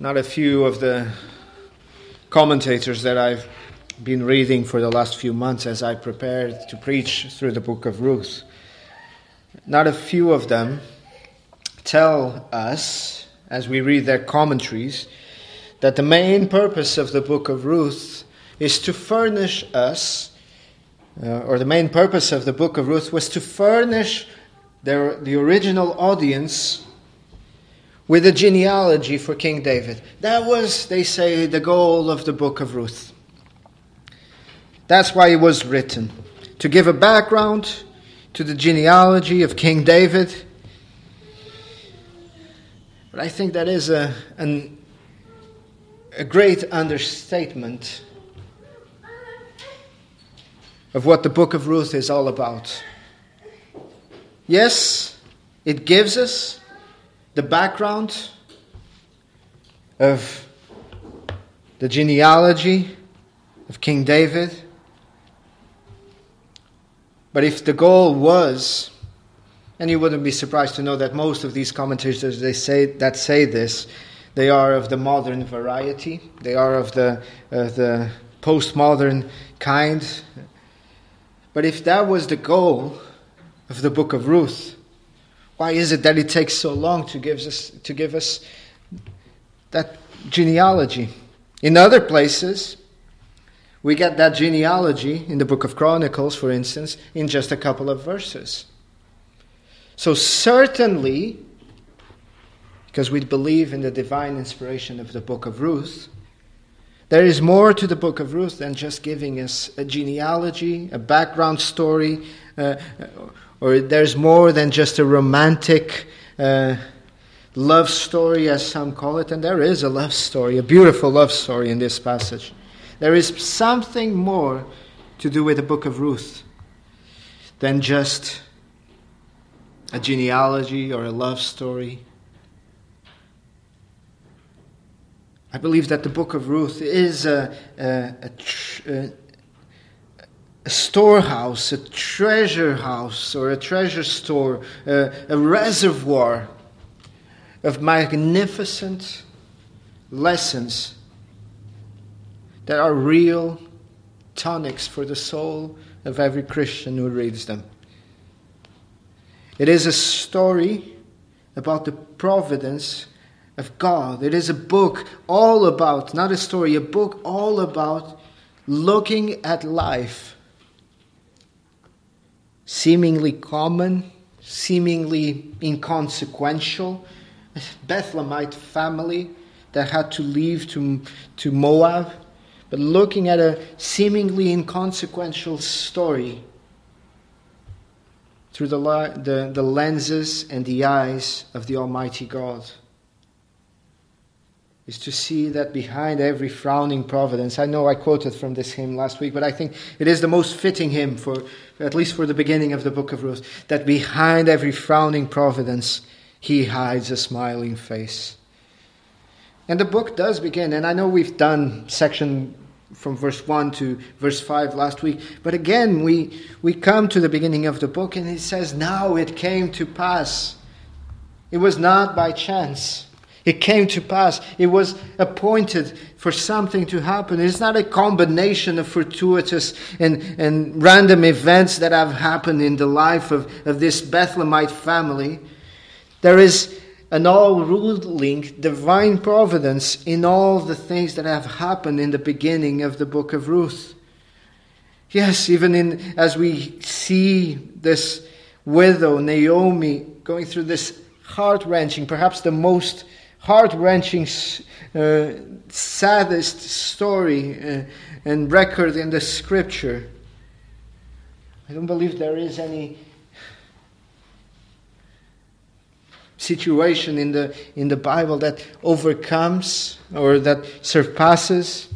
not a few of the commentators that I've been reading for the last few months as I prepared to preach through the book of Ruth. Not a few of them tell us, as we read their commentaries, that the main purpose of the book of Ruth is to furnish us, uh, or the main purpose of the book of Ruth was to furnish their, the original audience with a genealogy for King David. That was, they say, the goal of the book of Ruth. That's why it was written to give a background to the genealogy of King David. But I think that is a, an, a great understatement of what the book of Ruth is all about. Yes, it gives us the background of the genealogy of King David. But if the goal was, and you wouldn't be surprised to know that most of these commentators they say that say this, they are of the modern variety. They are of the of the postmodern kind. But if that was the goal of the book of Ruth, why is it that it takes so long to give us, to give us that genealogy? In other places, we get that genealogy in the book of Chronicles, for instance, in just a couple of verses. So, certainly, because we believe in the divine inspiration of the book of Ruth, there is more to the book of Ruth than just giving us a genealogy, a background story, uh, or there's more than just a romantic uh, love story, as some call it, and there is a love story, a beautiful love story in this passage. There is something more to do with the book of Ruth than just a genealogy or a love story. I believe that the book of Ruth is a, a, a, a a storehouse, a treasure house, or a treasure store, a, a reservoir of magnificent lessons that are real tonics for the soul of every Christian who reads them. It is a story about the providence of God. It is a book all about, not a story, a book all about looking at life seemingly common, seemingly inconsequential. Bethlehemite family that had to leave to, to Moab, but looking at a seemingly inconsequential story through the, the, the lenses and the eyes of the Almighty God is to see that behind every frowning providence, I know I quoted from this hymn last week, but I think it is the most fitting hymn for, at least for the beginning of the book of Ruth, that behind every frowning providence, he hides a smiling face. And the book does begin, and I know we've done section from verse 1 to verse 5 last week, but again, we, we come to the beginning of the book, and it says, Now it came to pass. It was not by chance. It came to pass. It was appointed for something to happen. It's not a combination of fortuitous and, and random events that have happened in the life of, of this Bethlehemite family. There is an all ruling divine providence in all the things that have happened in the beginning of the book of Ruth. Yes, even in as we see this widow, Naomi, going through this heart wrenching, perhaps the most heart wrenching, uh, saddest story uh, and record in the scripture. I don't believe there is any situation in the, in the Bible that overcomes or that surpasses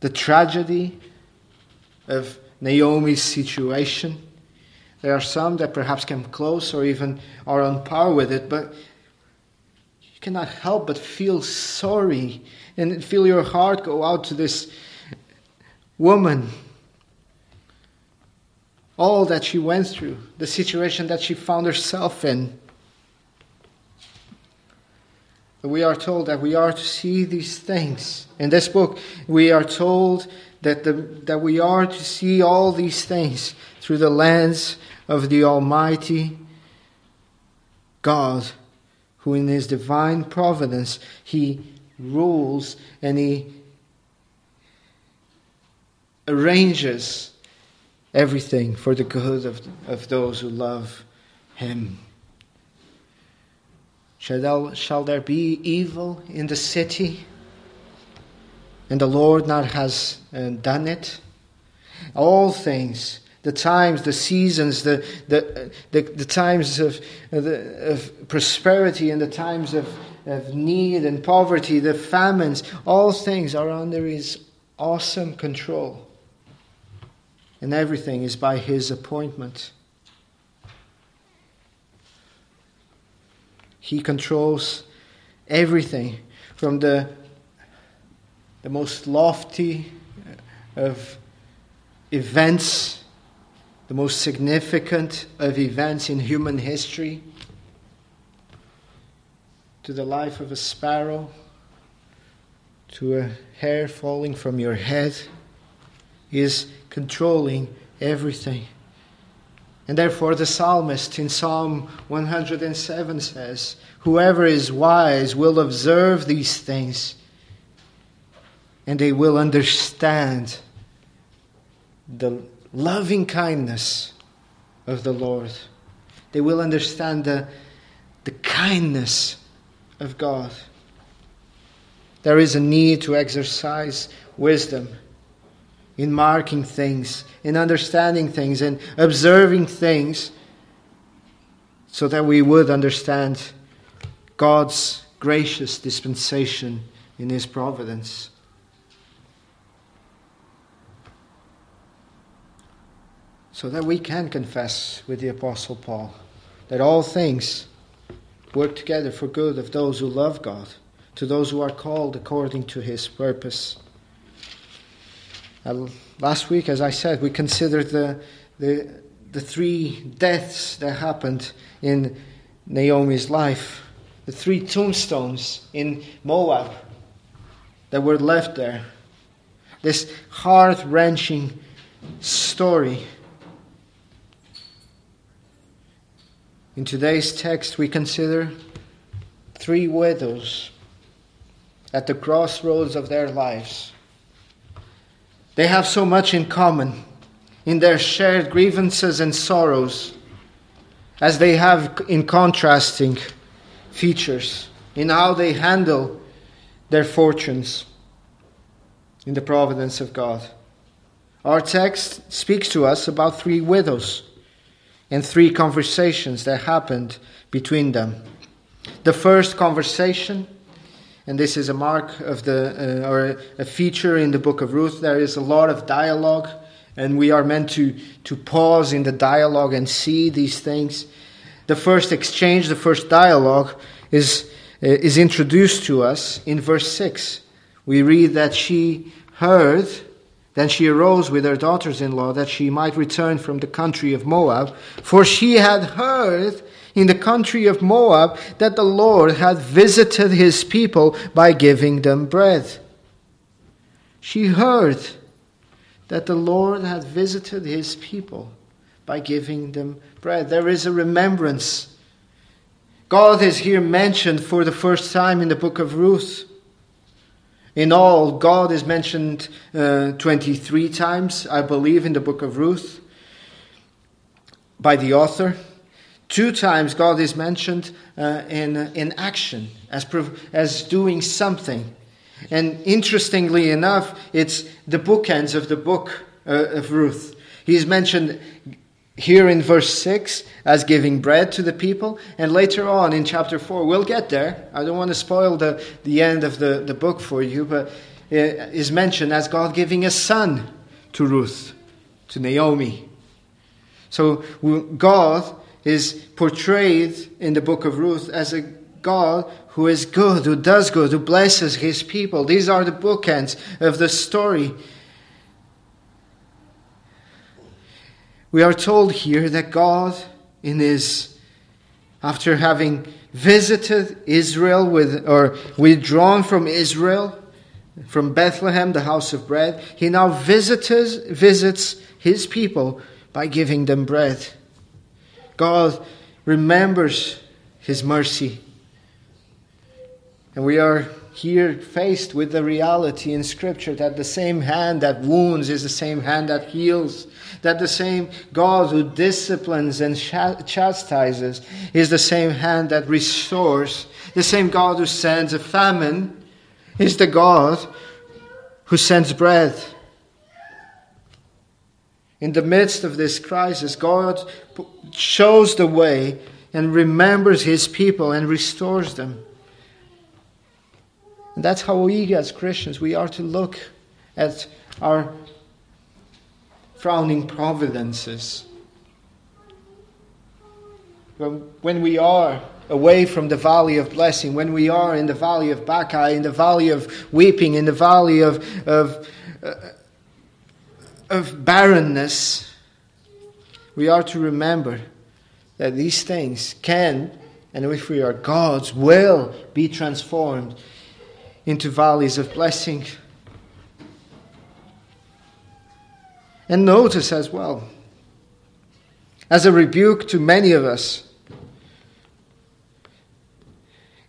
the tragedy of Naomi's situation. There are some that perhaps come close or even are on par with it, but cannot help but feel sorry and feel your heart go out to this woman. All that she went through, the situation that she found herself in. we are told that we are to see these things. In this book, we are told that, the, that we are to see all these things through the lens of the Almighty God, who in His divine providence, He rules and He arranges everything for the good of, of those who love Him. Shall there, shall there be evil in the city? And the Lord not has uh, done it? All things, the times, the seasons, the, the, the, the times of, uh, of prosperity and the times of, of need and poverty, the famines, all things are under His awesome control. And everything is by His appointment. He controls everything from the, the most lofty of events, the most significant of events in human history, to the life of a sparrow, to a hair falling from your head. Is controlling everything. And therefore, the psalmist in Psalm 107 says, Whoever is wise will observe these things, and they will understand the loving kindness of the Lord. They will understand the, the kindness of God. There is a need to exercise wisdom in marking things, in understanding things, in observing things, so that we would understand God's gracious dispensation in His providence. So that we can confess with the Apostle Paul that all things work together for good of those who love God, to those who are called according to His purpose. Uh, last week, as I said, we considered the, the, the three deaths that happened in Naomi's life, the three tombstones in Moab that were left there. This heart wrenching story. In today's text, we consider three widows at the crossroads of their lives they have so much in common in their shared grievances and sorrows, as they have in contrasting features in how they handle their fortunes in the providence of God. Our text speaks to us about three widows and three conversations that happened between them. The first conversation and this is a mark of the uh, or a feature in the book of Ruth. There is a lot of dialogue, and we are meant to to pause in the dialogue and see these things. The first exchange, the first dialogue, is uh, is introduced to us in verse six. We read that she heard. Then she arose with her daughters in law that she might return from the country of Moab, for she had heard in the country of Moab that the Lord had visited his people by giving them bread. She heard that the Lord had visited his people by giving them bread. There is a remembrance. God is here mentioned for the first time in the book of Ruth. In all, God is mentioned uh, 23 times, I believe, in the book of Ruth by the author. Two times God is mentioned uh, in, in action as, as doing something. And interestingly enough, it's the bookends of the book uh, of Ruth. He's mentioned here in verse 6 as giving bread to the people, and later on in chapter 4, we'll get there. I don't want to spoil the, the end of the, the book for you, but it is mentioned as God giving a son to Ruth, to Naomi. So God is portrayed in the book of Ruth as a God who is good, who does good, who blesses his people. These are the bookends of the story. We are told here that God, in his, after having visited Israel with, or withdrawn from Israel, from Bethlehem, the house of bread, he now visits, visits his people by giving them bread. God remembers his mercy. And we are here faced with the reality in Scripture that the same hand that wounds is the same hand that heals, that the same God who disciplines and chastises is the same hand that restores, the same God who sends a famine is the God who sends bread. In the midst of this crisis, God shows the way and remembers his people and restores them. And that's how we, as Christians, we are to look at our frowning providences. When we are away from the valley of blessing, when we are in the valley of Baca, in the valley of weeping, in the valley of, of, uh, of barrenness, we are to remember that these things can, and if we are God's, will be transformed into valleys of blessing. And notice as well, as a rebuke to many of us,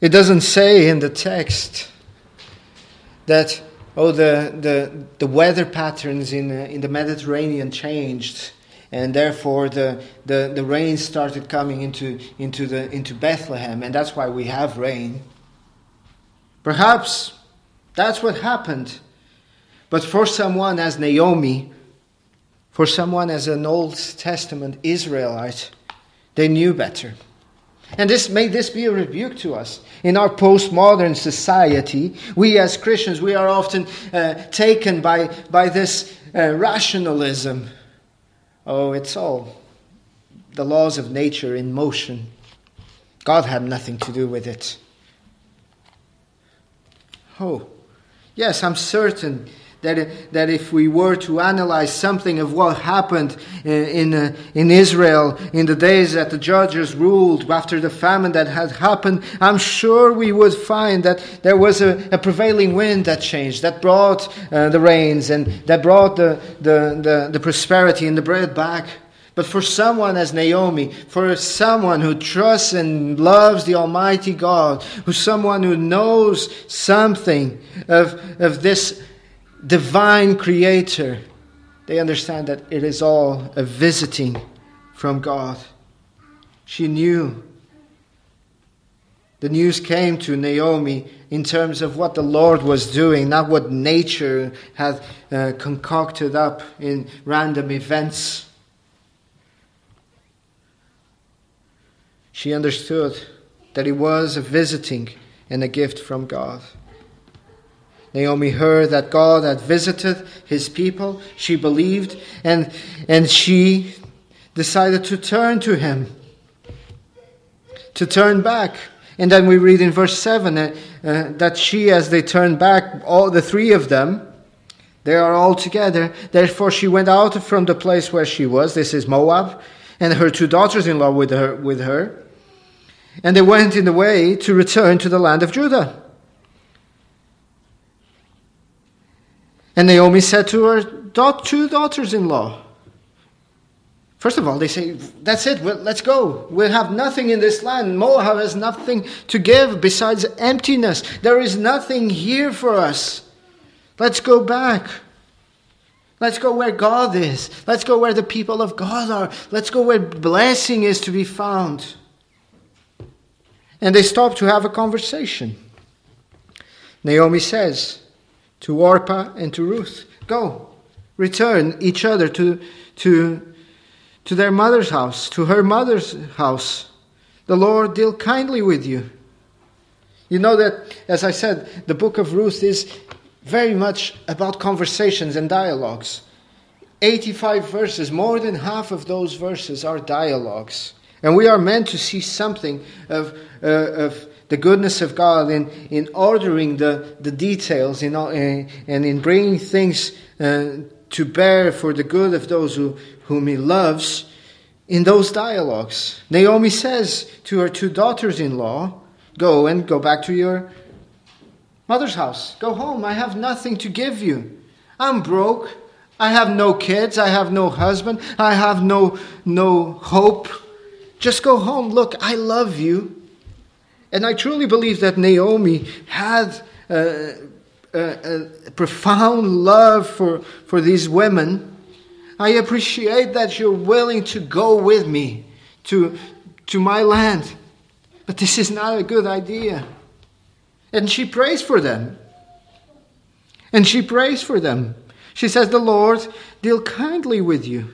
it doesn't say in the text that, oh, the, the, the weather patterns in, uh, in the Mediterranean changed and therefore the, the, the rain started coming into, into, the, into Bethlehem, and that's why we have rain. Perhaps that's what happened. But for someone as Naomi, for someone as an Old Testament Israelite, they knew better. And this may this be a rebuke to us. In our postmodern society, we as Christians, we are often uh, taken by, by this uh, rationalism. Oh, it's all the laws of nature in motion. God had nothing to do with it. Oh, yes, I'm certain that, that if we were to analyze something of what happened in, in, uh, in, Israel in the days that the judges ruled after the famine that had happened, I'm sure we would find that there was a, a prevailing wind that changed, that brought uh, the rains and that brought the, the, the, the prosperity and the bread back. But for someone as Naomi, for someone who trusts and loves the Almighty God, who someone who knows something of, of this divine creator, they understand that it is all a visiting from God. She knew. The news came to Naomi in terms of what the Lord was doing, not what nature had uh, concocted up in random events. She understood that it was a visiting and a gift from God. Naomi heard that God had visited his people. She believed and, and she decided to turn to him, to turn back. And then we read in verse 7 uh, uh, that she, as they turned back, all the three of them, they are all together. Therefore, she went out from the place where she was. This is Moab, and her two daughters in law with her. With her and they went in the way to return to the land of Judah. And Naomi said to her two daughters in law, First of all, they say, That's it, well, let's go. we have nothing in this land. Moab has nothing to give besides emptiness. There is nothing here for us. Let's go back. Let's go where God is. Let's go where the people of God are. Let's go where blessing is to be found and they stop to have a conversation. Naomi says to Orpah and to Ruth, Go, return each other to, to, to their mother's house, to her mother's house. The Lord deal kindly with you. You know that, as I said, the book of Ruth is very much about conversations and dialogues. 85 verses, more than half of those verses are dialogues. And we are meant to see something of, uh, of the goodness of God in, in ordering the, the details in, uh, and in bringing things uh, to bear for the good of those who, whom He loves. in those dialogues. Naomi says to her two daughters in law, Go and go back to your mother's house. Go home. I have nothing to give you. I'm broke. I have no kids. I have no husband. I have no, no hope. Just go home. Look, I love you. And I truly believe that Naomi had a, a, a profound love for, for these women. I appreciate that you're willing to go with me to, to my land. But this is not a good idea. And she prays for them. And she prays for them. She says, The Lord deal kindly with you,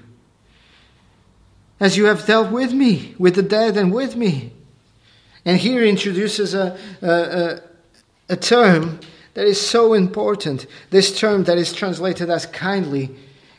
as you have dealt with me, with the dead, and with me. And here introduces a, a, a, term that is so important. This term that is translated as kindly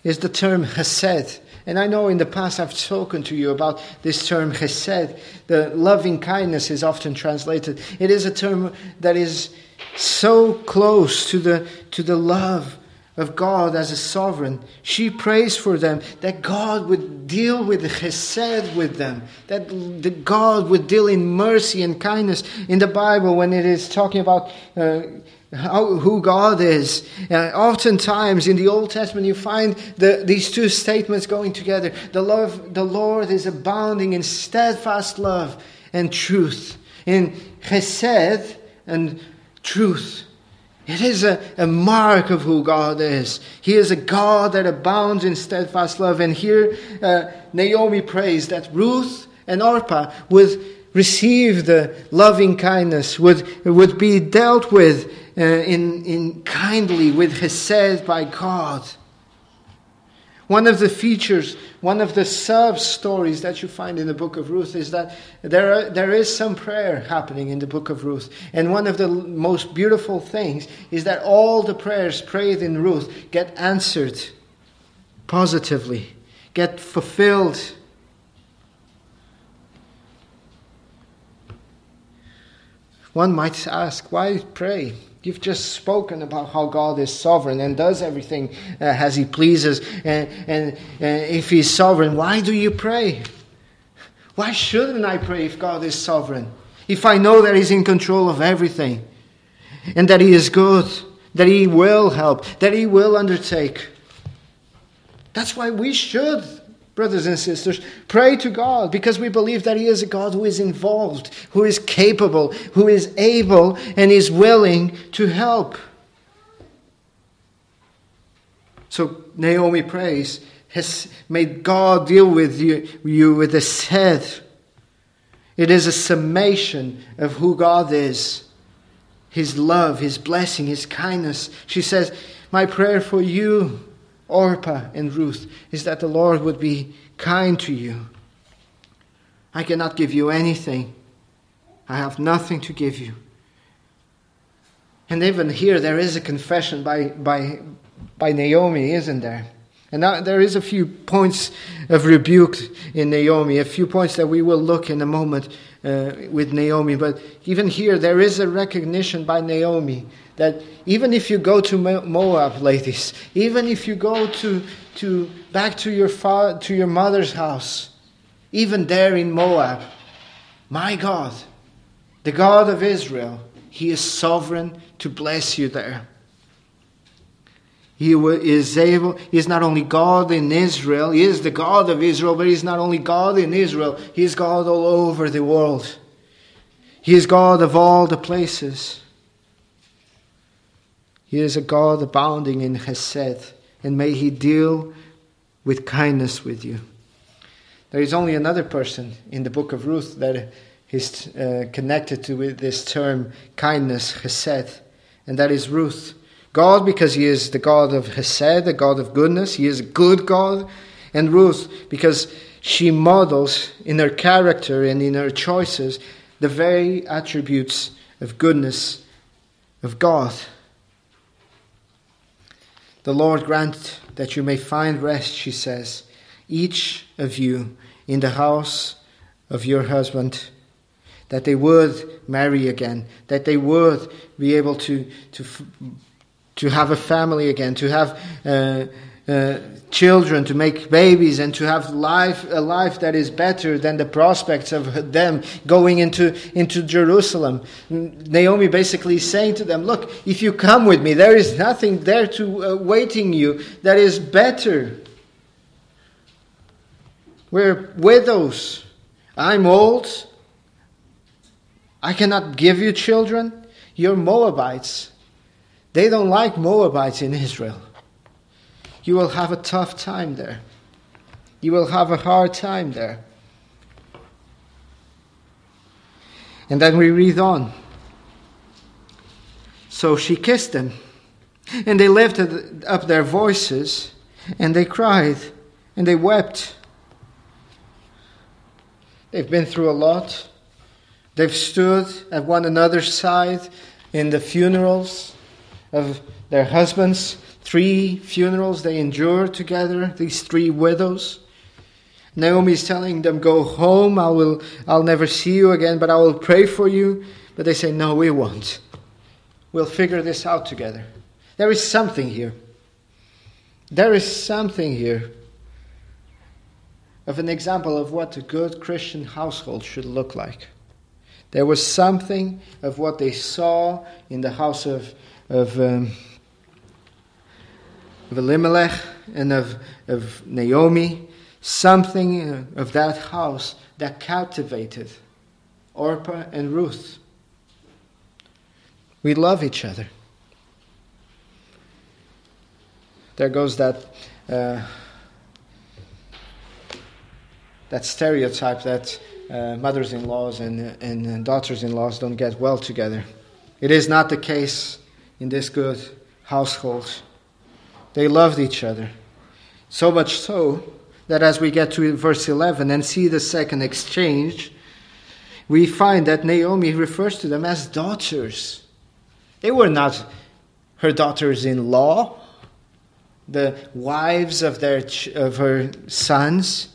is the term hesed. And I know in the past I've spoken to you about this term hesed. The loving kindness is often translated. It is a term that is so close to the, to the love of God as a sovereign. She prays for them that God would deal with chesed with them, that the God would deal in mercy and kindness. In the Bible, when it is talking about uh, how, who God is, uh, oftentimes in the Old Testament you find the, these two statements going together. The love, the Lord is abounding in steadfast love and truth, in chesed and truth. It is a, a mark of who God is. He is a God that abounds in steadfast love. And here uh, Naomi prays that Ruth and Orpah would receive the loving kindness, would, would be dealt with uh, in, in kindly, with Hesed by God. One of the features, one of the sub stories that you find in the book of Ruth is that there, are, there is some prayer happening in the book of Ruth. And one of the most beautiful things is that all the prayers prayed in Ruth get answered positively, get fulfilled. One might ask, why pray? You've just spoken about how God is sovereign and does everything uh, as He pleases. And, and uh, if He's sovereign, why do you pray? Why shouldn't I pray if God is sovereign? If I know that He's in control of everything and that He is good, that He will help, that He will undertake. That's why we should brothers and sisters, pray to God because we believe that He is a God who is involved, who is capable, who is able, and is willing to help. So Naomi prays, has made God deal with you, you with a head. It is a summation of who God is His love, His blessing, His kindness. She says, My prayer for you Orpah and Ruth is that the Lord would be kind to you. I cannot give you anything. I have nothing to give you. And even here, there is a confession by, by, by Naomi, isn't there? And now there is a few points of rebuke in Naomi, a few points that we will look in a moment uh, with Naomi. But even here, there is a recognition by Naomi that even if you go to Moab, ladies, even if you go to, to back to your, fa- to your mother's house, even there in Moab, my God, the God of Israel, He is sovereign to bless you there. He is able, He is not only God in Israel, He is the God of Israel, but He is not only God in Israel, He is God all over the world. He is God of all the places. He is a God abounding in Hesed, and may He deal with kindness with you. There is only another person in the book of Ruth that is uh, connected to with this term kindness, Hesed, and that is Ruth. God, because He is the God of Hesed, the God of goodness, He is a good God, and Ruth, because she models in her character and in her choices the very attributes of goodness of God. The Lord grant that you may find rest, she says, each of you in the house of your husband, that they would marry again, that they would be able to, to, to have a family again, to have uh, uh, children, to make babies, and to have life, a life that is better than the prospects of them going into, into Jerusalem. Naomi basically saying to them, Look, if you come with me, there is nothing there to uh, waiting you that is better. We're widows. I'm old. I cannot give you children. You're Moabites. They don't like Moabites in Israel. You will have a tough time there. You will have a hard time there. And then we read on. So she kissed them, and they lifted up their voices, and they cried, and they wept. They've been through a lot. They've stood at one another's side in the funerals of their husbands. Three funerals they endure together, these three widows. Naomi is telling them, Go home, I will I'll never see you again, but I will pray for you. But they say, No, we won't. We'll figure this out together. There is something here. There is something here of an example of what a good Christian household should look like. There was something of what they saw in the house of, of, um, of Elimelech and of, of Naomi, something of that house that captivated Orpah and Ruth. We love each other. There goes that. Uh, that stereotype that uh, mothers in laws and, and daughters in laws don't get well together. It is not the case in this good household. They loved each other. So much so that as we get to verse 11 and see the second exchange, we find that Naomi refers to them as daughters. They were not her daughters in law, the wives of, their, of her sons.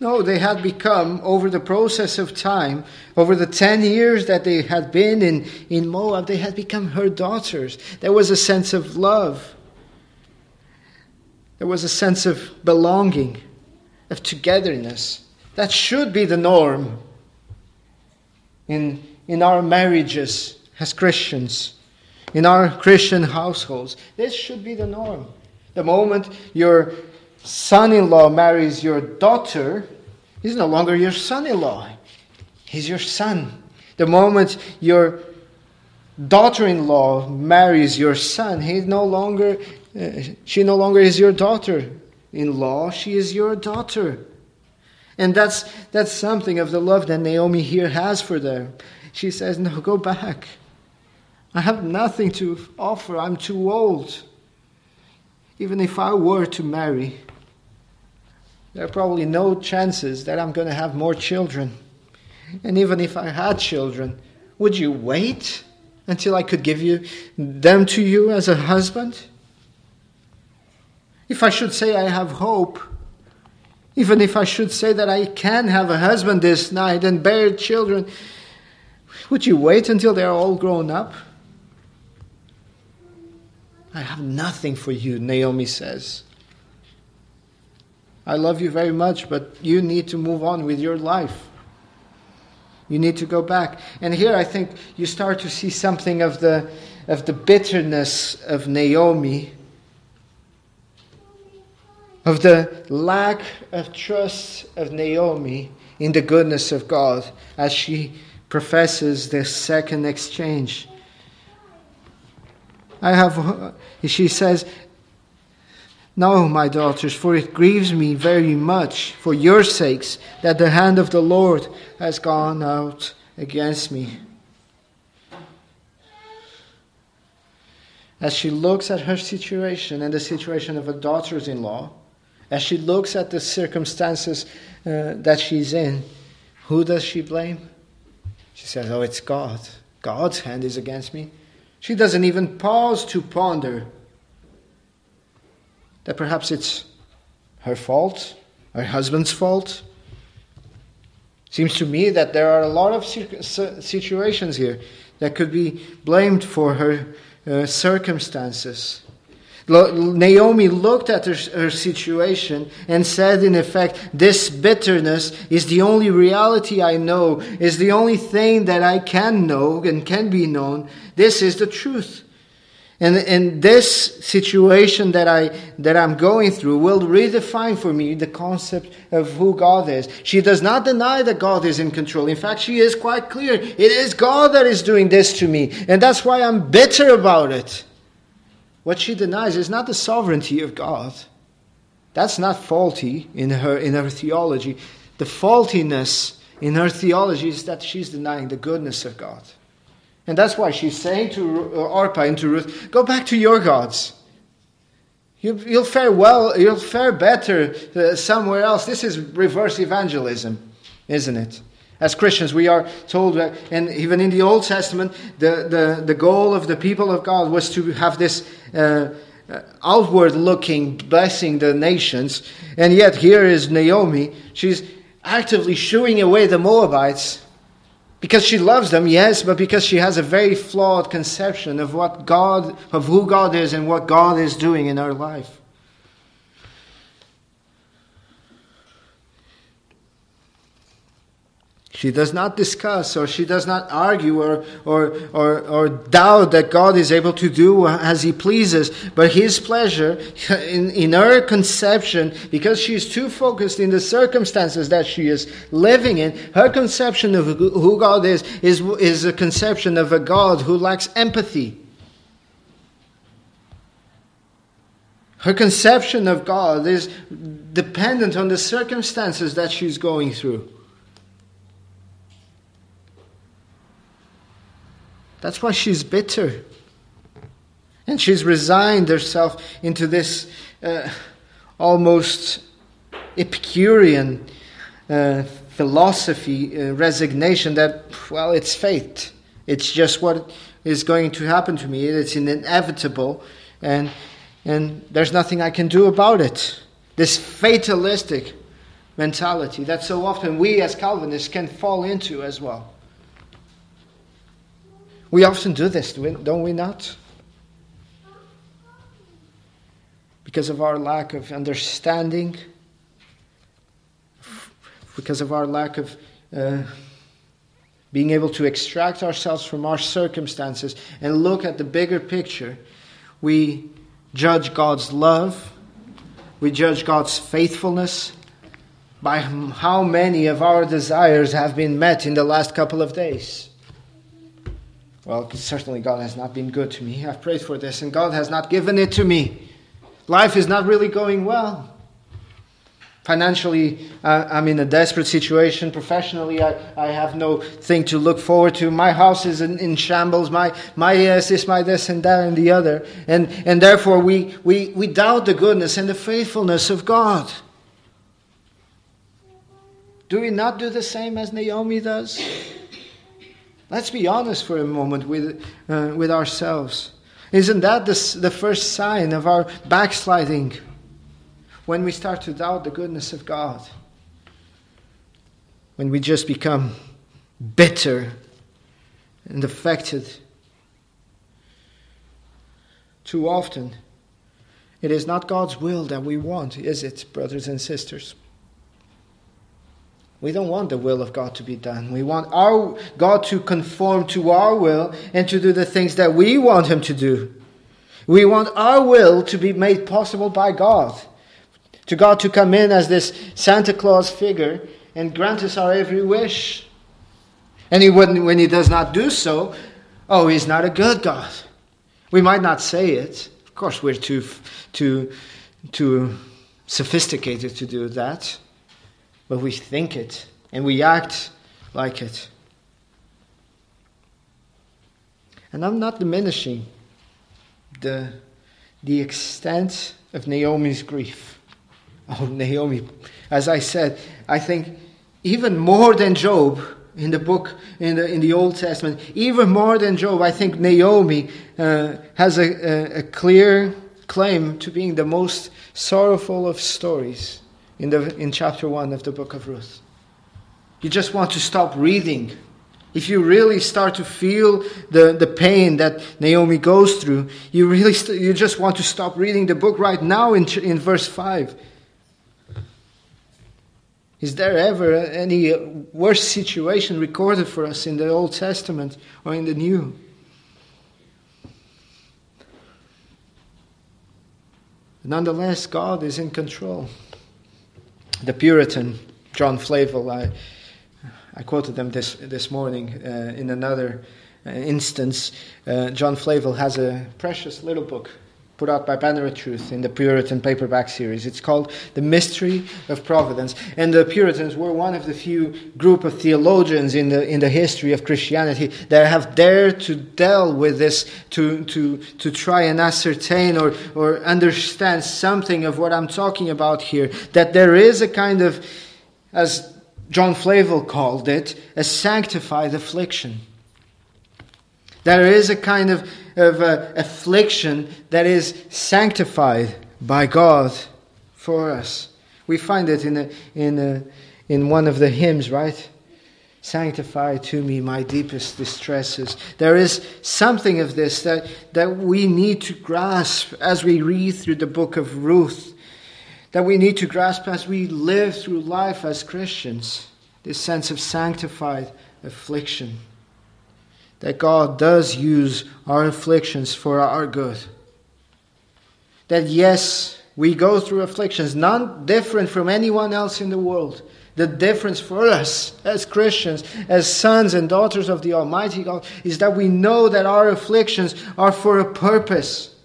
No, they had become, over the process of time, over the 10 years that they had been in, in Moab, they had become her daughters. There was a sense of love, there was a sense of belonging, of togetherness. That should be the norm in, in our marriages as Christians, in our Christian households. This should be the norm. The moment your son in law marries your daughter, he's no longer your son in law, he's your son. The moment your daughter in law marries your son, he no longer, Eh, she no longer is your daughter in law, she is your daughter. And that's, that's something of the love that Naomi here has for them. She says, No, go back. I have nothing to offer. I'm too old. Even if I were to marry, there are probably no chances that I'm going to have more children. And even if I had children, would you wait until I could give you them to you as a husband? If I should say I have hope, even if I should say that I can have a husband this night and bear children, would you wait until they're all grown up? I have nothing for you, Naomi says. I love you very much, but you need to move on with your life. You need to go back. And here I think you start to see something of the, of the bitterness of Naomi, of the lack of trust of Naomi in the goodness of God as she professes this second exchange. I have, she says, no, my daughters, for it grieves me very much for your sakes that the hand of the Lord has gone out against me. As she looks at her situation and the situation of her daughters in law, as she looks at the circumstances uh, that she's in, who does she blame? She says, Oh, it's God. God's hand is against me. She doesn't even pause to ponder that perhaps it's her fault, her husband's fault. Seems to me that there are a lot of situations here that could be blamed for her uh, circumstances. Naomi looked at her, her, situation and said, in effect, This bitterness is the only reality I know, is the only thing that I can know and can be known. This is the truth. And, and this situation that, I, that I'm going through will redefine for me the concept of who God is. She does not deny that God is in control. In fact, she is quite clear. It is God that is doing this to me. And that's why I'm bitter about it. What she denies is not the sovereignty of God. That's not faulty in her, in her theology. The faultiness in her theology is that she's denying the goodness of God. And that's why she's saying to uh, Orpah and to Ruth, go back to your gods. You, will fare well, you'll fare better uh, somewhere else. This is reverse evangelism, isn't it? As Christians, we are told, uh, and even in the Old Testament, the, the, the goal of the people of God was to have this uh, uh outward looking blessing the nations. And yet, here is Naomi. She's actively shooing away the Moabites because she loves them, yes, but because she has a very flawed conception of what God, of who God is and what God is doing in her life. She does not discuss or she does not argue or, or, or, or, doubt that God is able to do as He pleases, but His pleasure in, in her conception, because she is too focused in the circumstances that she is living in, her conception of who God is, is, is a conception of a God who lacks empathy. Her conception of God is dependent on the circumstances that she's going through. That's why she's bitter. And she's resigned herself into this uh, almost Epicurean uh, philosophy, uh, resignation that, well, it's fate. It's just what is going to happen to me. It's inevitable, and, and there's nothing I can do about it. This fatalistic mentality that so often we as Calvinists can fall into as well. We often do this, don't we not? Because of our lack of understanding, because of our lack of uh, being able to extract ourselves from our circumstances and look at the bigger picture, we judge God's love, we judge God's faithfulness by how many of our desires have been met in the last couple of days. Well, certainly God has not been good to me. I've prayed for this, and God has not given it to me. Life is not really going well. Financially, uh, I'm in a desperate situation. Professionally, I, I have no thing to look forward to. My house is in, in shambles. My, my yes, is my this and that and the other. And, and therefore, we, we, we doubt the goodness and the faithfulness of God. Do we not do the same as Naomi does? Let's be honest for a moment with, uh, with ourselves. Isn't that the, the first sign of our backsliding? When we start to doubt the goodness of God. When we just become bitter and affected. Too often, it is not God's will that we want, is it, brothers and sisters? We don't want the will of God to be done. We want our God to conform to our will and to do the things that we want him to do. We want our will to be made possible by God. To God to come in as this Santa Claus figure and grant us our every wish. And he wouldn't, when he does not do so, oh, he's not a good God. We might not say it. Of course, we're too, too, too sophisticated to do that but we think it and we act like it. And I'm not diminishing the, the extent of Naomi's grief. Oh, Naomi, as I said, I think even more than Job in the book, in the, in the Old Testament, even more than Job, I think Naomi uh, has a, a, a clear claim to being the most sorrowful of stories in, the, in chapter 1 of the book of Ruth. You just want to stop reading if you really start to feel the, the pain that Naomi goes through, you really st- you just want to stop reading the book right now in, in verse 5. Is there ever any worse situation recorded for us in the Old Testament or in the New? Nonetheless, God is in control. The Puritan, John Flavel, I, I quoted them this, this morning uh, in another uh, instance. Uh, John Flavel has a precious little book put out by Banner of Truth in the Puritan paperback series. It's called The Mystery of Providence. And the Puritans were one of the few group of theologians in the, in the history of Christianity that have dared to deal with this, to, to, to try and ascertain or, or understand something of what I'm talking about here. That there is a kind of, as John Flavel called it, a sanctified affliction. There is a kind of of uh, affliction that is sanctified by God for us. We find it in, a, in, a, in one of the hymns, right? Sanctify to me my deepest distresses. There is something of this that, that we need to grasp as we read through the book of Ruth, that we need to grasp as we live through life as Christians. This sense of sanctified affliction that God does use our afflictions for our good. That yes, we go through afflictions, none different from anyone else in the world. The difference for us as Christians, as sons and daughters of the Almighty God, is that we know that our afflictions are for a purpose.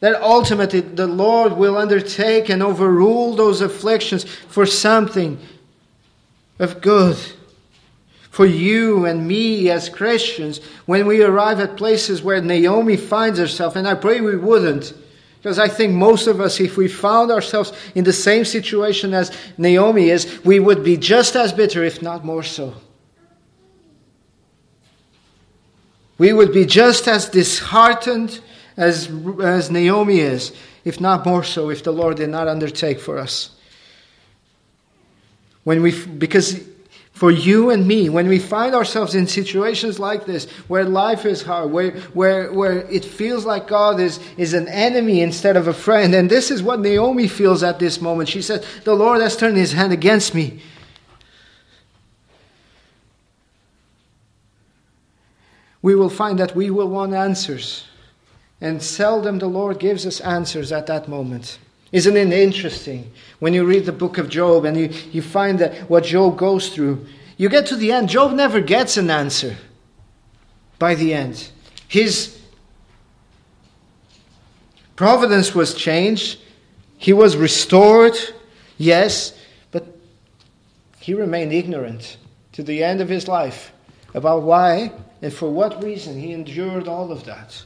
That ultimately the Lord will undertake and overrule those afflictions for something of good for you and me as Christians when we arrive at places where Naomi finds herself, and I pray we wouldn't. Because I think most of us, if we found ourselves in the same situation as Naomi is, we would be just as bitter, if not more so. We would be just as disheartened as, as Naomi is, if not more so, if the Lord did not undertake for us. When we, because for you and me, when we find ourselves in situations like this, where life is hard, where, where, where it feels like God is, is an enemy instead of a friend, and this is what Naomi feels at this moment. She says The Lord has turned his hand against me. We will find that we will want answers, and seldom the Lord gives us answers at that moment. Isn't it interesting when you read the book of Job and you, you find that what Job goes through? You get to the end, Job never gets an answer by the end. His providence was changed, he was restored, yes, but he remained ignorant to the end of his life about why and for what reason he endured all of that.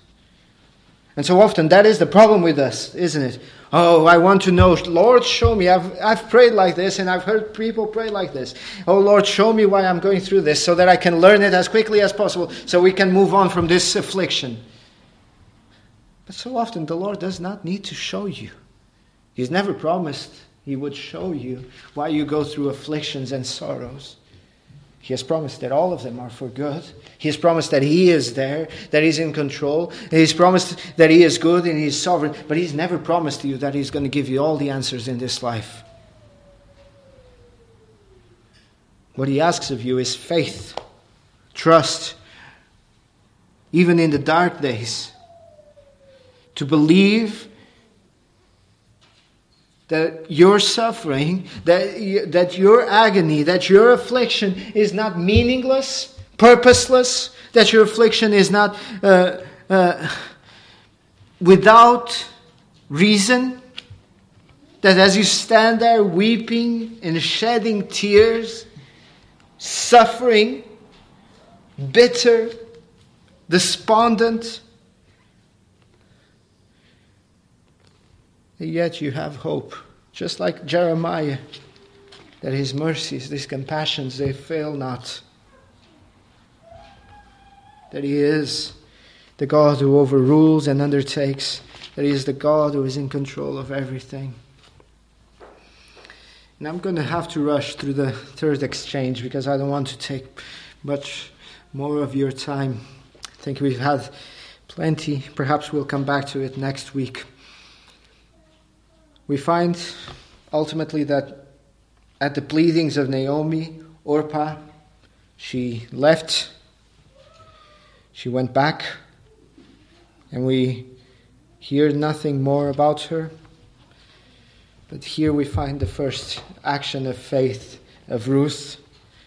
And so often that is the problem with us, isn't it? Oh, I want to know. Lord, show me. I've, I've prayed like this and I've heard people pray like this. Oh, Lord, show me why I'm going through this so that I can learn it as quickly as possible so we can move on from this affliction. But so often the Lord does not need to show you. He's never promised He would show you why you go through afflictions and sorrows. He has promised that all of them are for good. He has promised that He is there, that He's in control. He's promised that He is good and He's sovereign, but He's never promised you that He's going to give you all the answers in this life. What He asks of you is faith, trust, even in the dark days, to believe that your suffering, that, that your agony, that your affliction is not meaningless, purposeless, that your affliction is not uh, uh, without reason, that as you stand there weeping and shedding tears, suffering, bitter, despondent, yet you have hope. Just like Jeremiah, that his mercies, his compassions, they fail not. That he is the God who overrules and undertakes, that he is the God who is in control of everything. And I'm going to have to rush through the third exchange because I don't want to take much more of your time. I think we've had plenty. Perhaps we'll come back to it next week. We find ultimately that at the pleadings of Naomi, Orpah, she left, she went back, and we hear nothing more about her. But here we find the first action of faith of Ruth.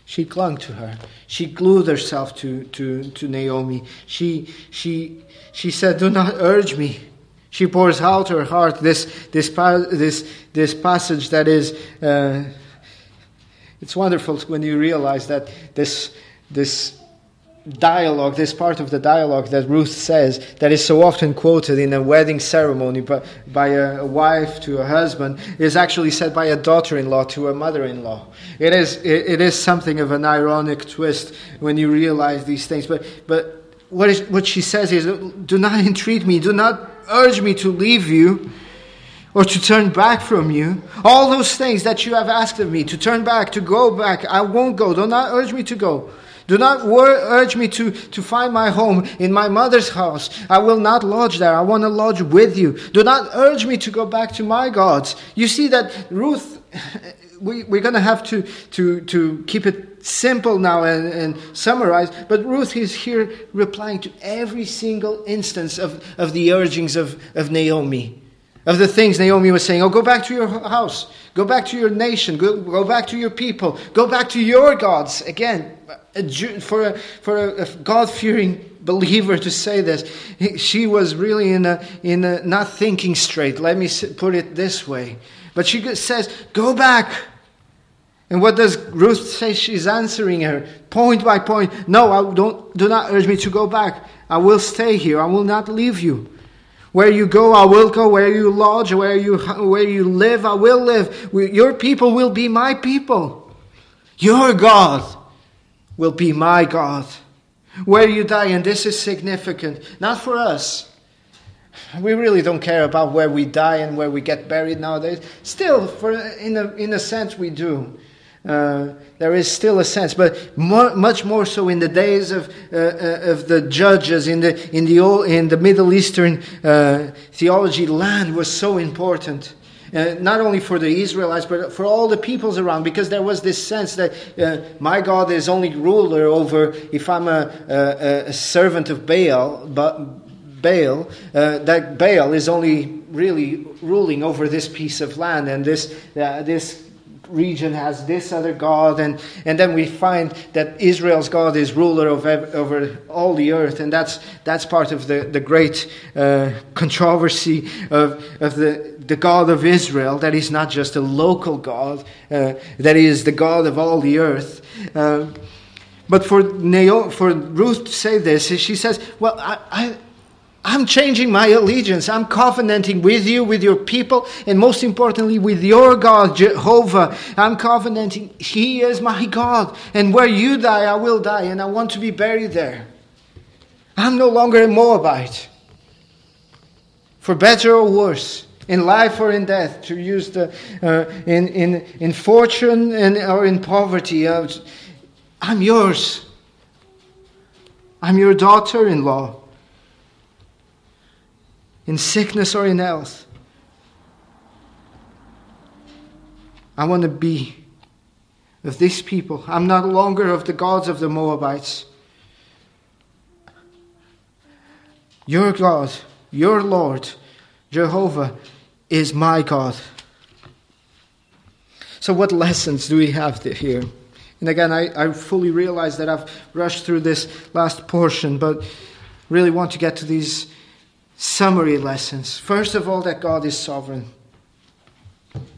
She clung to her. She glued herself to, to, to Naomi. She, she, she said, Do not urge me. She pours out her heart. This, this, this, this passage that is, uh, it's wonderful when you realize that this, this dialogue, this part of the dialogue that Ruth says, that is so often quoted in a wedding ceremony by, by a, wife to a husband, is actually said by a daughter in law to a mother in law. It is, it, it is something of an ironic twist when you realize these things. But, but what, is, what she says is do not entreat me, do not urge me to leave you. Or to turn back from you. All those things that you have asked of me, to turn back, to go back, I won't go. Do not urge me to go. Do not urge me to, to find my home in my mother's house. I will not lodge there. I want to lodge with you. Do not urge me to go back to my gods. You see that Ruth, we, we're going to have to, to, to keep it simple now and, and summarize, but Ruth is here replying to every single instance of, of the urgings of, of Naomi of the things Naomi was saying. Oh, go back to your house. Go back to your nation. Go, go back to your people. Go back to your gods. Again, for a, for a, a God fearing believer to say this, she was really in a, in a not thinking straight. Let me put it this way. But she says, Go back. And what does Ruth say? She's answering her point by point. No, I don't, do not urge me to go back. I will stay here. I will not leave you. Where you go, I will go. Where you lodge, where you, where you live, I will live. Your people will be my people. Your God will be my God. Where you die, and this is significant, not for us. We really don't care about where we die and where we get buried nowadays. Still, for, in, a, in a sense, we do. Uh, there is still a sense, but more, much more so in the days of, uh, uh, of the judges in the, in the, old, in the Middle Eastern uh, theology, land was so important. Uh, not only for the Israelites, but for all the peoples around, because there was this sense that my God is only ruler over, if I'm a, a, a servant of Baal, but Baal, that Baal is only really ruling over this piece of land, and this, this region has this other God, and, and then we find that Israel's God is ruler of, over all the earth, and that's, that's part of the, the great uh, controversy of, of the, the God of Israel, that is not just a local God, uh, that is the God of all the earth. Uh, but for, Neo, for Ruth to say this, she says, Well, I, I I'm changing my allegiance. I'm covenanting with you, with your people, and most importantly, with your God, Jehovah. I'm covenanting. He is my God. And where you die, I will die, and I want to be buried there. I'm no longer a Moabite. For better or worse, in life or in death, to use the, uh, in, in, in fortune and, or in poverty, uh, I'm yours. I'm your daughter in law in sickness or in health. I want to be of these people. I'm not longer of the gods of the Moabites. Your God, your Lord, Jehovah, is my God. So, what lessons do we have here? And again, I, I fully realize that I've rushed through this last portion, but really want to get to these summary lessons. First of all, that God is sovereign.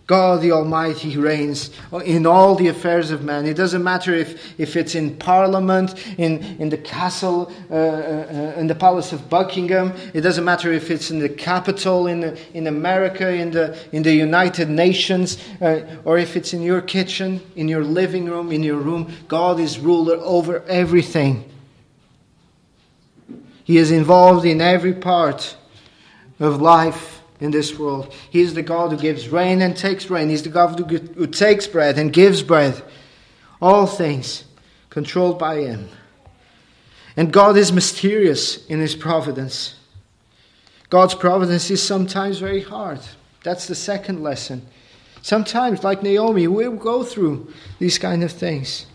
God the Almighty reigns in all the affairs of man. It doesn't matter if, if it's in Parliament, in, in the castle, uh, uh, in the Palace of Buckingham. It doesn't matter if it's in the capital in, in America, in the, in the United Nations, uh, or if it's in your kitchen, in your living room, in your room. God is ruler over everything. He is involved in every part of life in this world. He is the God who gives rain and takes rain. He's the God who takes bread and gives bread. All things. controlled by Him. And God is mysterious in His providence. God's providence is sometimes very hard. That's the second lesson. Sometimes, like Naomi, we'll go through these kind of things.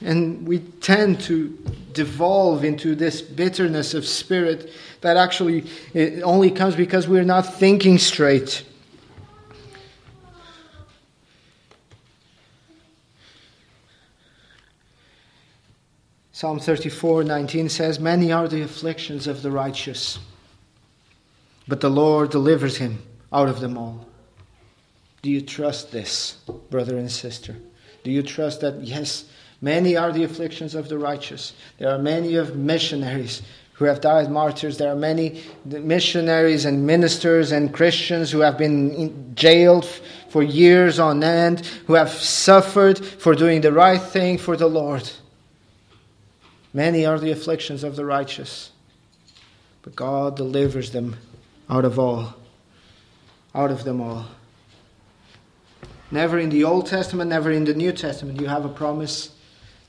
And we tend to devolve into this bitterness of spirit that actually only comes because we're not thinking straight. Psalm 34 19 says, Many are the afflictions of the righteous, but the Lord delivers him out of them all. Do you trust this, brother and sister? Do you trust that, yes, many are the afflictions of the righteous? There are many of missionaries who have died martyrs. There are many missionaries and ministers and Christians who have been jailed for years on end, who have suffered for doing the right thing for the Lord. Many are the afflictions of the righteous, but God delivers them out of all, out of them all. Never in the Old Testament, never in the New Testament, you have a promise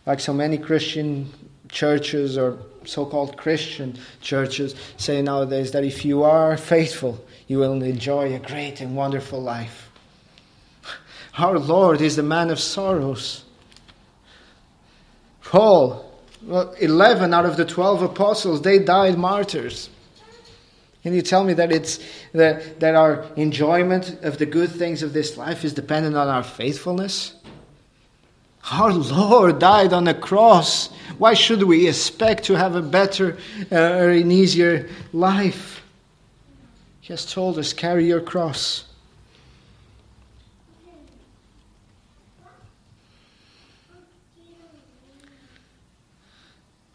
like so many Christian churches or so called Christian churches say nowadays that if you are faithful, you will enjoy a great and wonderful life. Our Lord is the man of sorrows. Paul well, 11 out of the 12 apostles, they died martyrs. Can you tell me that it's that, that our enjoyment of the good things of this life is dependent on our faithfulness? Our Lord died on the cross. Why should we expect to have a better uh, or an easier life? He has told us, carry your cross.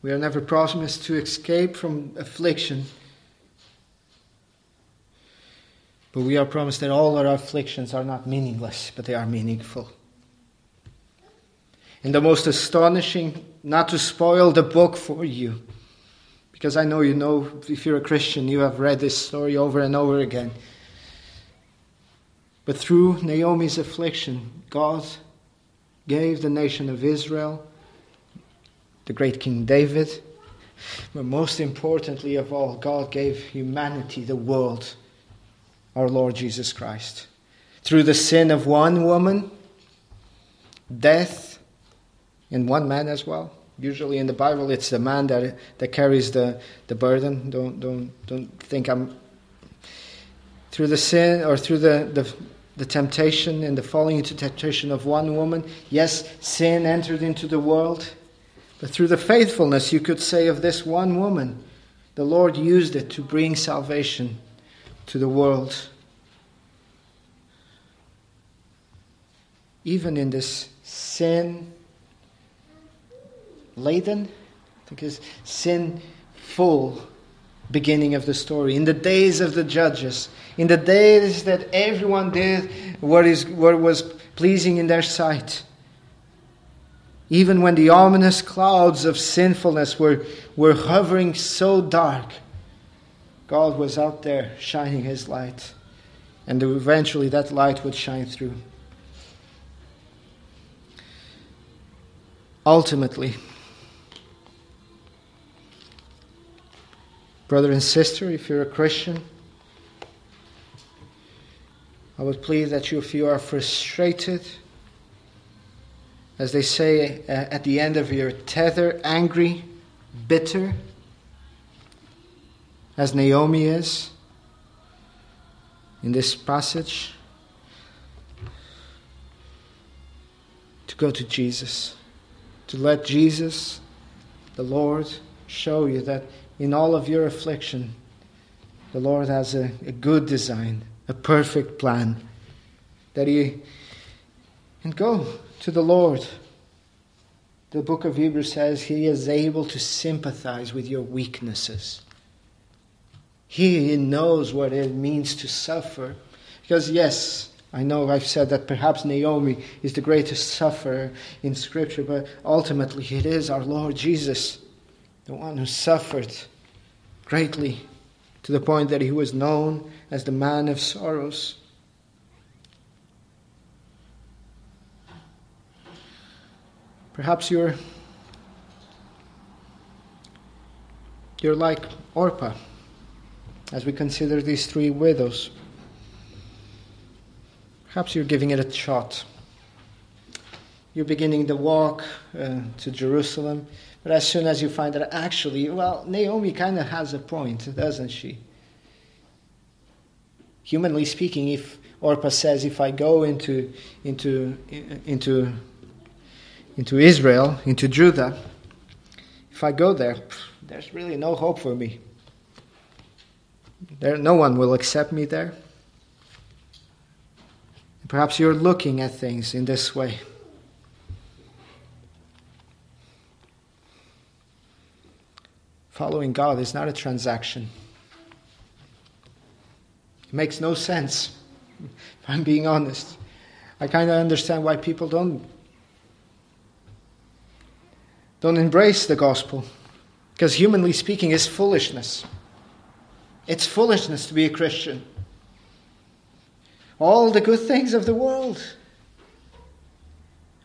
We are never promised to escape from affliction. But we are promised that all our afflictions are not meaningless, but they are meaningful. And the most astonishing, not to spoil the book for you, because I know you know, if you're a Christian, you have read this story over and over again. But through Naomi's affliction, God gave the nation of Israel the great King David. But most importantly of all, God gave humanity, the world, our Lord Jesus Christ. Through the sin of one woman, death in one man as well. Usually in the Bible, it's the man that, that carries the, the burden. Don't, don't, don't think I'm. Through the sin or through the, the, the temptation and the falling into temptation of one woman, yes, sin entered into the world but through the faithfulness, you could say, of this one woman, the Lord used it to bring salvation to the world. Even in this sin laden, I think is sin beginning of the story. In the days of the judges, in the days that everyone did what, is, what was pleasing in their sight even when the ominous clouds of sinfulness were, were hovering so dark, God was out there shining His light. And eventually that light would shine through. Ultimately, brother and sister, if you're a Christian, I would plead that you, if you are frustrated, as they say uh, at the end of your tether, angry, bitter, as Naomi is in this passage, to go to Jesus, to let Jesus, the Lord, show you that in all of your affliction, the Lord has a, a good design, a perfect plan, that He and go to the Lord. The book of Hebrews says he is able to sympathize with your weaknesses. He knows what it means to suffer. Because, yes, I know I've said that perhaps Naomi is the greatest sufferer in Scripture, but ultimately it is our Lord Jesus, the one who suffered greatly to the point that he was known as the man of sorrows. Perhaps you're you're like Orpah as we consider these three widows. Perhaps you're giving it a shot. You're beginning the walk uh, to Jerusalem, but as soon as you find that actually, well, Naomi kind of has a point, doesn't she? Humanly speaking, if Orpah says, if I go into, into, into, into Israel, into Judah, if I go there, there's really no hope for me. There, no one will accept me there. Perhaps you're looking at things in this way. Following God is not a transaction. It makes no sense, if I'm being honest. I kind of understand why people don't don't embrace the gospel because humanly speaking it's foolishness. It's foolishness to be a Christian. All the good things of the world,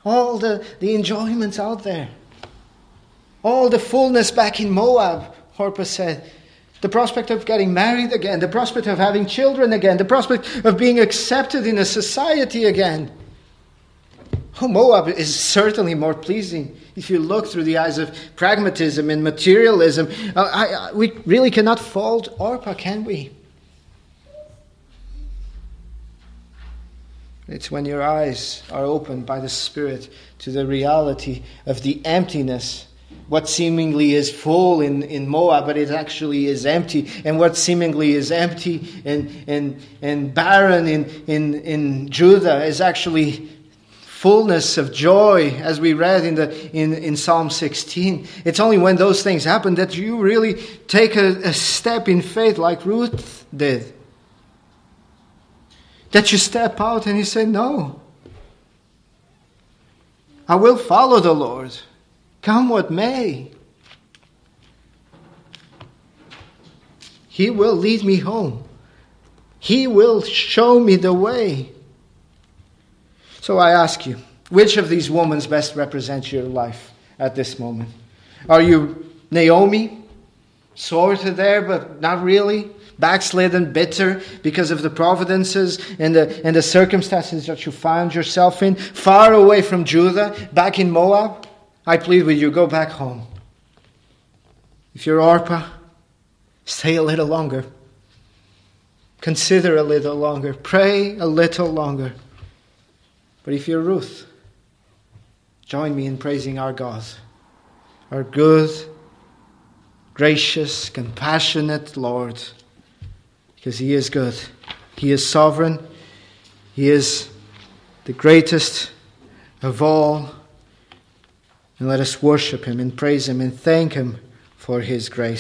all the, the enjoyments out there, all the fullness back in Moab, Orpah said. The prospect of getting married again, the prospect of having children again, the prospect of being accepted in a society again. Oh, Moab is certainly more pleasing if you look through the eyes of pragmatism and materialism. Uh, I, I, we really cannot fault Orpah, can we? It's when your eyes are opened by the Spirit to the reality of the emptiness what seemingly is full in, in Moab, but it actually is empty. And what seemingly is empty and, and, and barren in, in, in Judah is actually fullness of joy, as we read in, the, in, in Psalm 16. It's only when those things happen that you really take a, a step in faith like Ruth did. That you step out and you say, No, I will follow the Lord. Come what may. He will lead me home. He will show me the way. So I ask you, which of these women best represents your life at this moment? Are you Naomi, sort of there, but not really? Backslidden, bitter because of the providences and the, and the circumstances that you found yourself in, far away from Judah, back in Moab? I plead with you, go back home. If you're Orpah, stay a little longer. Consider a little longer. Pray a little longer. But if you're Ruth, join me in praising our God, our good, gracious, compassionate Lord, because He is good. He is sovereign. He is the greatest of all. And let us worship him and praise him and thank him for his grace.